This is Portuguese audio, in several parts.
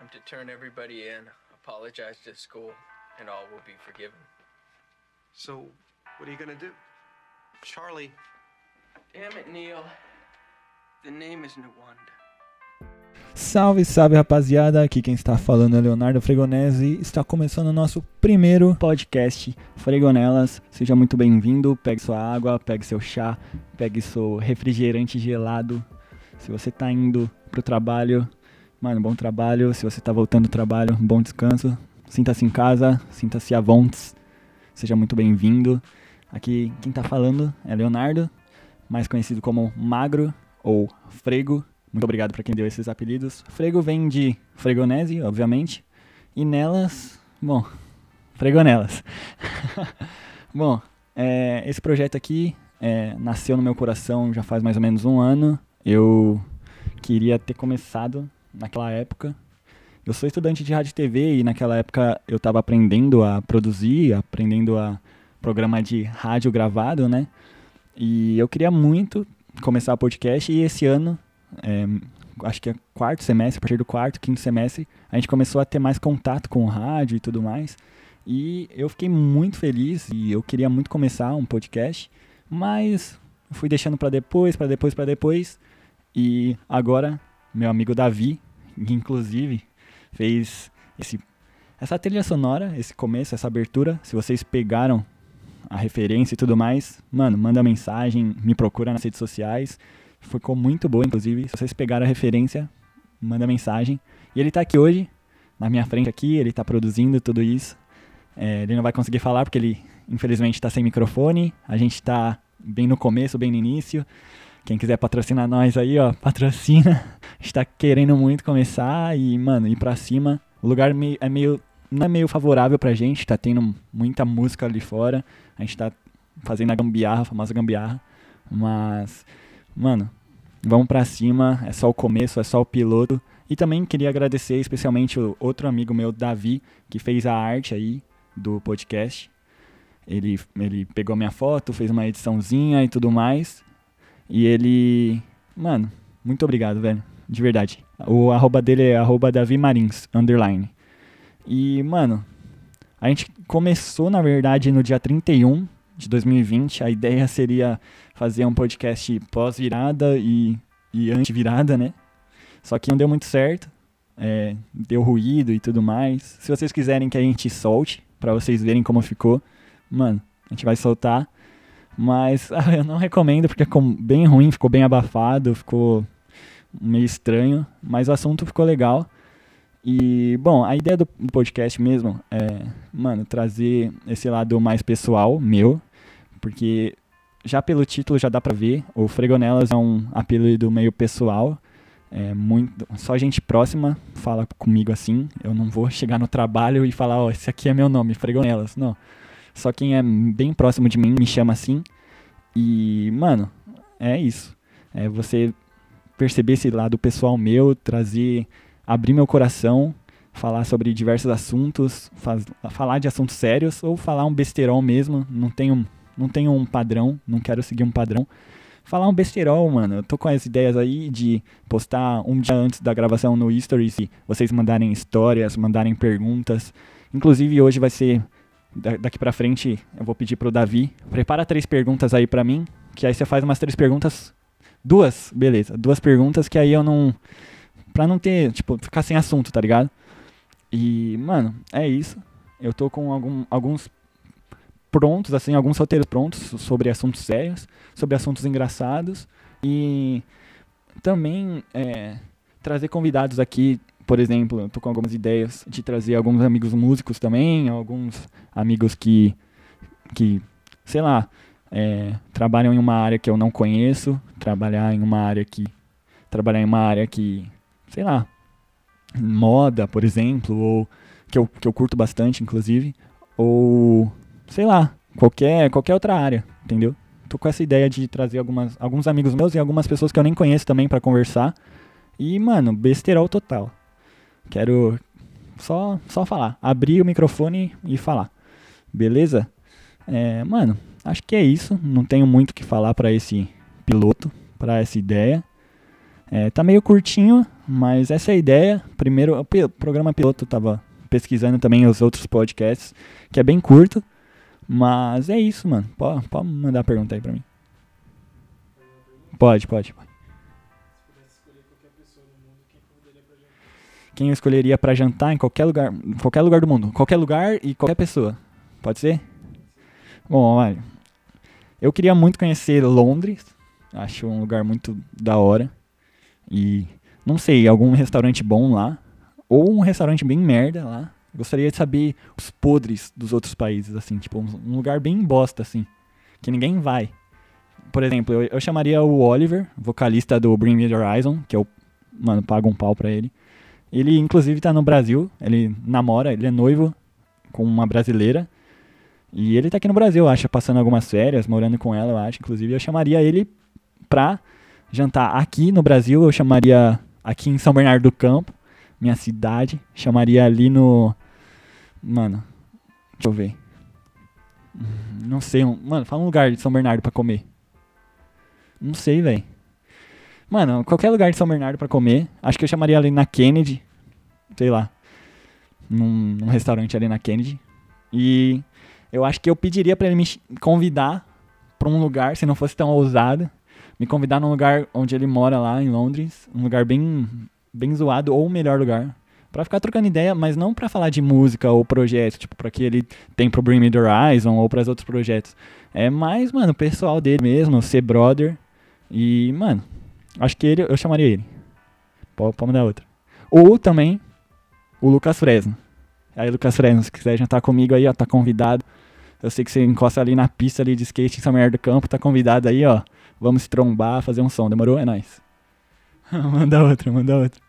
I'm to turn everybody in, apologize to the school, and all will be forgiven. So, what are you gonna do? Charlie, Damn it, Neil. The name is Nwanda. Salve, salve rapaziada, aqui quem está falando é Leonardo Fregonese. Está começando o nosso primeiro podcast Fregonelas. Seja muito bem-vindo. Pegue sua água, pegue seu chá, pegue seu refrigerante gelado. Se você está indo pro trabalho, mano, bom trabalho. Se você está voltando do trabalho, bom descanso. Sinta-se em casa, sinta-se à vontade. Seja muito bem-vindo. Aqui quem está falando é Leonardo, mais conhecido como Magro ou Frego. Muito obrigado para quem deu esses apelidos. Frego vem de fregonese, obviamente. E nelas, bom, fregonelas. bom, é, esse projeto aqui é, nasceu no meu coração já faz mais ou menos um ano. Eu queria ter começado naquela época. Eu sou estudante de rádio e TV e naquela época eu estava aprendendo a produzir, aprendendo a programa de rádio gravado, né? E eu queria muito começar o podcast e esse ano é, acho que é quarto semestre, a partir do quarto, quinto semestre, a gente começou a ter mais contato com o rádio e tudo mais. E eu fiquei muito feliz e eu queria muito começar um podcast, mas fui deixando para depois, para depois, para depois. E agora, meu amigo Davi, que inclusive fez esse, essa trilha sonora, esse começo, essa abertura. Se vocês pegaram a referência e tudo mais, mano, manda mensagem, me procura nas redes sociais. Ficou muito boa, inclusive. Se vocês pegaram a referência, manda mensagem. E ele tá aqui hoje, na minha frente aqui, ele tá produzindo tudo isso. É, ele não vai conseguir falar porque ele, infelizmente, tá sem microfone. A gente tá bem no começo, bem no início. Quem quiser patrocinar nós aí, ó, patrocina. A gente tá querendo muito começar e, mano, ir pra cima. O lugar é meio. Não é meio favorável pra gente, tá tendo muita música ali fora. A gente tá fazendo a gambiarra, a famosa gambiarra. Mas mano, vamos pra cima, é só o começo, é só o piloto. E também queria agradecer especialmente o outro amigo meu, Davi, que fez a arte aí do podcast. Ele, ele pegou minha foto, fez uma ediçãozinha e tudo mais. E ele. Mano, muito obrigado, velho. De verdade. O arroba dele é arroba Davi Marins, underline. E, mano, a gente começou, na verdade, no dia 31 de 2020. A ideia seria fazer um podcast pós-virada e, e anti-virada, né? Só que não deu muito certo. É, deu ruído e tudo mais. Se vocês quiserem que a gente solte, para vocês verem como ficou, mano, a gente vai soltar. Mas ah, eu não recomendo porque ficou bem ruim, ficou bem abafado, ficou meio estranho. Mas o assunto ficou legal. E, bom, a ideia do podcast mesmo é, mano, trazer esse lado mais pessoal meu, porque já pelo título já dá pra ver, o Fregonelas é um apelido meio pessoal, é muito, só gente próxima fala comigo assim, eu não vou chegar no trabalho e falar, ó, oh, esse aqui é meu nome, Fregonelas, não. Só quem é bem próximo de mim me chama assim, e, mano, é isso. É você perceber esse lado pessoal meu, trazer, abrir meu coração, falar sobre diversos assuntos, faz, falar de assuntos sérios ou falar um besterol mesmo, não tenho não tenho um padrão, não quero seguir um padrão. Falar um besterol, mano. Eu tô com as ideias aí de postar um dia antes da gravação no Stories e vocês mandarem histórias, mandarem perguntas. Inclusive hoje vai ser daqui pra frente, eu vou pedir pro Davi, prepara três perguntas aí pra mim, que aí você faz umas três perguntas, duas, beleza, duas perguntas que aí eu não pra não ter, tipo, ficar sem assunto, tá ligado? E, mano, é isso. Eu tô com algum, alguns prontos, assim, alguns roteiros prontos sobre assuntos sérios, sobre assuntos engraçados e também é, trazer convidados aqui, por exemplo, estou com algumas ideias de trazer alguns amigos músicos também, alguns amigos que, que sei lá, é, trabalham em uma área que eu não conheço, trabalhar em uma área que trabalhar em uma área que, sei lá, moda, por exemplo, ou que eu, que eu curto bastante, inclusive, ou sei lá, qualquer, qualquer outra área, entendeu? Tô com essa ideia de trazer algumas, alguns amigos meus e algumas pessoas que eu nem conheço também para conversar. E, mano, besterol total. Quero só, só falar. Abrir o microfone e falar. Beleza? É, mano, acho que é isso. Não tenho muito o que falar para esse piloto, para essa ideia. É, tá meio curtinho, Mas essa é a ideia. Primeiro, o programa piloto tava pesquisando também os outros podcasts, que é bem curto. Mas é isso, mano. Pode, pode mandar pergunta aí pra mim. Pode, pode. pode. Quem eu escolheria pra jantar em qualquer lugar, qualquer lugar do mundo, qualquer lugar e qualquer pessoa. Pode ser? Bom, olha, eu queria muito conhecer Londres. Acho um lugar muito da hora. E não sei, algum restaurante bom lá ou um restaurante bem merda lá. Gostaria de saber os podres dos outros países assim, tipo um lugar bem bosta assim, que ninguém vai. Por exemplo, eu, eu chamaria o Oliver, vocalista do Bring Me The Horizon, que eu, mano, pago um pau pra ele. Ele, inclusive, tá no Brasil. Ele namora, ele é noivo com uma brasileira. E ele tá aqui no Brasil, acho, passando algumas férias, morando com ela, eu acho. Inclusive, eu chamaria ele pra jantar aqui no Brasil. Eu chamaria aqui em São Bernardo do Campo, minha cidade. Chamaria ali no. Mano, deixa eu ver. Não sei, mano, fala um lugar de São Bernardo pra comer. Não sei, velho. Mano, qualquer lugar de São Bernardo pra comer. Acho que eu chamaria ali na Kennedy. Sei lá. Num, num restaurante ali na Kennedy. E eu acho que eu pediria pra ele me convidar pra um lugar, se não fosse tão ousado. Me convidar num lugar onde ele mora lá em Londres. Um lugar bem, bem zoado, ou o melhor lugar. Pra ficar trocando ideia, mas não pra falar de música ou projeto, tipo, pra que ele tem pro Bring Me The Horizon ou pras outros projetos. É mais, mano, o pessoal dele mesmo, ser brother. E, mano, acho que ele, eu chamaria ele. Pode, mandar outra. Ou também o Lucas Fresno. Aí, Lucas Fresno, se quiser jantar comigo aí, ó, tá convidado. Eu sei que você encosta ali na pista ali de skate em São Bernardo do Campo, tá convidado aí, ó. Vamos se trombar, fazer um som. Demorou? É nóis. manda outra, manda outra.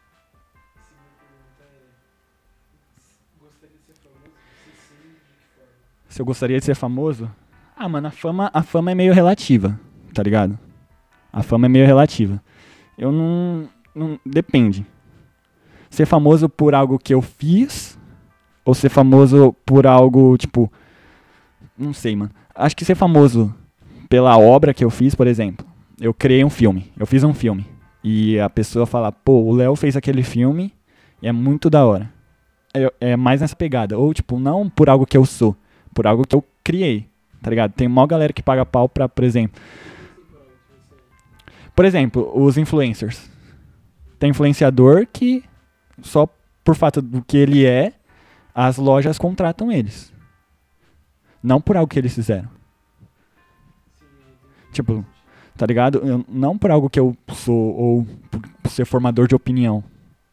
Se eu gostaria de ser famoso? Ah, mano, a fama, a fama é meio relativa, tá ligado? A fama é meio relativa. Eu não, não. Depende. Ser famoso por algo que eu fiz ou ser famoso por algo, tipo. Não sei, mano. Acho que ser famoso pela obra que eu fiz, por exemplo. Eu criei um filme. Eu fiz um filme. E a pessoa fala, pô, o Léo fez aquele filme e é muito da hora. É, é mais nessa pegada. Ou, tipo, não por algo que eu sou, por algo que eu criei. Tá ligado? Tem maior galera que paga pau pra, por exemplo. Por exemplo, os influencers. Tem influenciador que, só por fato do que ele é, as lojas contratam eles. Não por algo que eles fizeram. Tipo, tá ligado? Eu- não por algo que eu sou ou por ser formador de opinião.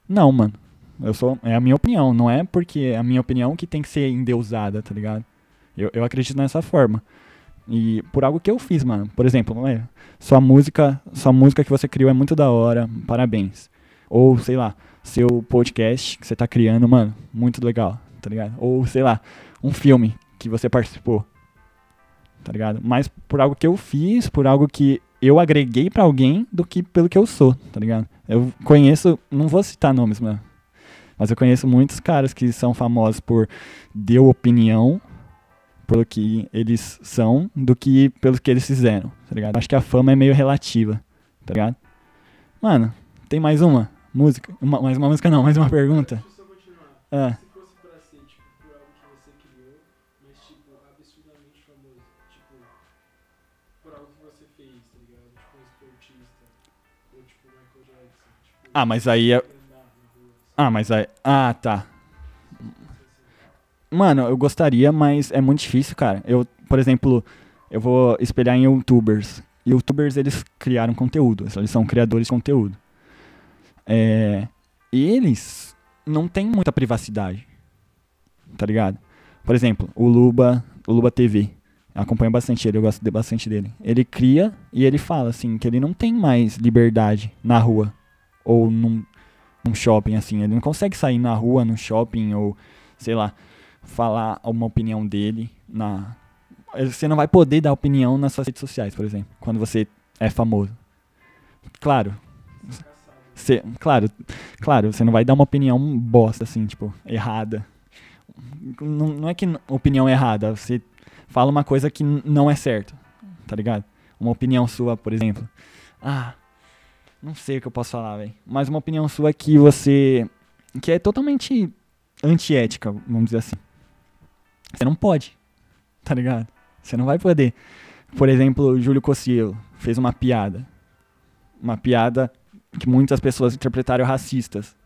Não, mano. Eu sou, é a minha opinião, não é porque é a minha opinião que tem que ser endeusada, tá ligado? Eu, eu acredito nessa forma. E por algo que eu fiz, mano. Por exemplo, ué, sua música, sua música que você criou é muito da hora, parabéns. Ou, sei lá, seu podcast que você tá criando, mano, muito legal, tá ligado? Ou, sei lá, um filme que você participou, tá ligado? Mas por algo que eu fiz, por algo que eu agreguei pra alguém do que pelo que eu sou, tá ligado? Eu conheço, não vou citar nomes, mano. Mas eu conheço muitos caras que são famosos por deu opinião pelo que eles são do que pelo que eles fizeram, tá ligado? Acho que a fama é meio relativa, tá ligado? Mano, tem mais uma música? Uma, mais uma música não, mais uma pergunta. Ah, ah mas aí é... Ah, mas aí... Ah, tá. Mano, eu gostaria, mas é muito difícil, cara. Eu, por exemplo, eu vou espelhar em youtubers. Youtubers, eles criaram conteúdo. Eles são criadores de conteúdo. É, eles não têm muita privacidade. Tá ligado? Por exemplo, o Luba, o Luba TV. Acompanho bastante ele, eu gosto de bastante dele. Ele cria e ele fala, assim, que ele não tem mais liberdade na rua. Ou num, num shopping, assim. Ele não consegue sair na rua, no shopping, ou, sei lá, falar uma opinião dele na. Você não vai poder dar opinião nas suas redes sociais, por exemplo, quando você é famoso. Claro. Você, claro, claro, você não vai dar uma opinião bosta, assim, tipo, errada. Não, não é que opinião errada, você fala uma coisa que não é certo, tá ligado? Uma opinião sua, por exemplo. Ah, Não sei o que eu posso falar, velho. Mas uma opinião sua que você. que é totalmente antiética, vamos dizer assim. Você não pode. Tá ligado? Você não vai poder. Por exemplo, Júlio Cossielo fez uma piada. Uma piada que muitas pessoas interpretaram racistas.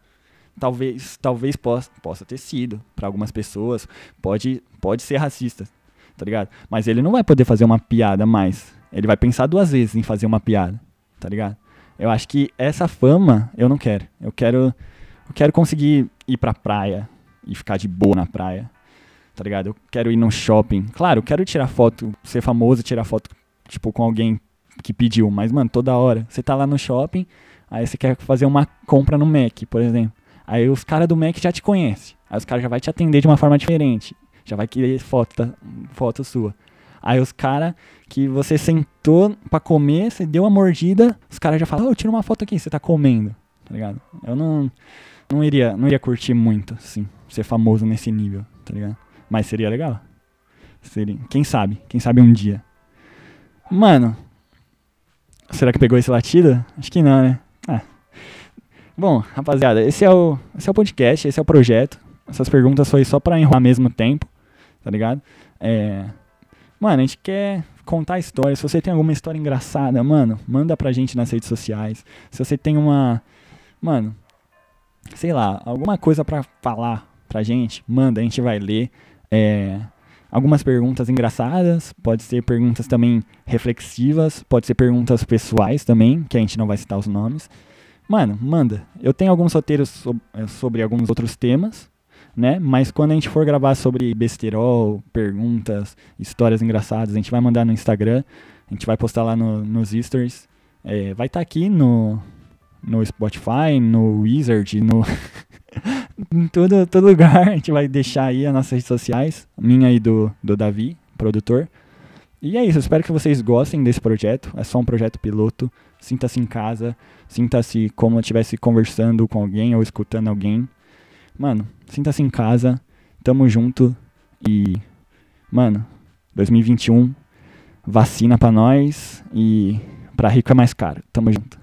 Talvez, talvez possa, possa ter sido para algumas pessoas, pode, pode ser racista, tá ligado? Mas ele não vai poder fazer uma piada mais. Ele vai pensar duas vezes em fazer uma piada, tá ligado? Eu acho que essa fama eu não quero. Eu quero eu quero conseguir ir pra praia e ficar de boa na praia. Tá ligado? Eu quero ir no shopping. Claro, eu quero tirar foto, ser famoso, tirar foto tipo com alguém que pediu, mas mano, toda hora você tá lá no shopping, aí você quer fazer uma compra no Mac, por exemplo. Aí os caras do Mac já te conhecem. Aí os caras já vai te atender de uma forma diferente. Já vai querer foto, foto sua. Aí os caras que você sentou pra comer, você deu uma mordida, os caras já falam, oh, tira uma foto aqui, você tá comendo. Tá ligado? Eu não, não, iria, não iria curtir muito, assim, ser famoso nesse nível, tá ligado? Mas seria legal. Seria. Quem sabe? Quem sabe um dia. Mano. Será que pegou esse latido? Acho que não, né? Ah, Bom, rapaziada, esse é o, esse é o podcast, esse é o projeto. Essas perguntas foi só pra enrolar mesmo tempo, tá ligado? É... Mano, a gente quer contar histórias. Se você tem alguma história engraçada, mano, manda pra gente nas redes sociais. Se você tem uma. Mano, sei lá, alguma coisa pra falar pra gente, manda, a gente vai ler. É, algumas perguntas engraçadas, pode ser perguntas também reflexivas, pode ser perguntas pessoais também, que a gente não vai citar os nomes. Mano, manda. Eu tenho alguns roteiros sobre, eh, sobre alguns outros temas, né? Mas quando a gente for gravar sobre besterol, perguntas, histórias engraçadas, a gente vai mandar no Instagram, a gente vai postar lá no, nos Easters. É, vai estar tá aqui no, no Spotify, no Wizard, no. em todo, todo lugar. A gente vai deixar aí as nossas redes sociais, minha e do, do Davi, produtor. E é isso, espero que vocês gostem desse projeto. É só um projeto piloto. Sinta-se em casa, sinta-se como se estivesse conversando com alguém ou escutando alguém. Mano, sinta-se em casa. Tamo junto e mano, 2021 vacina para nós e para rico é mais caro. Tamo junto.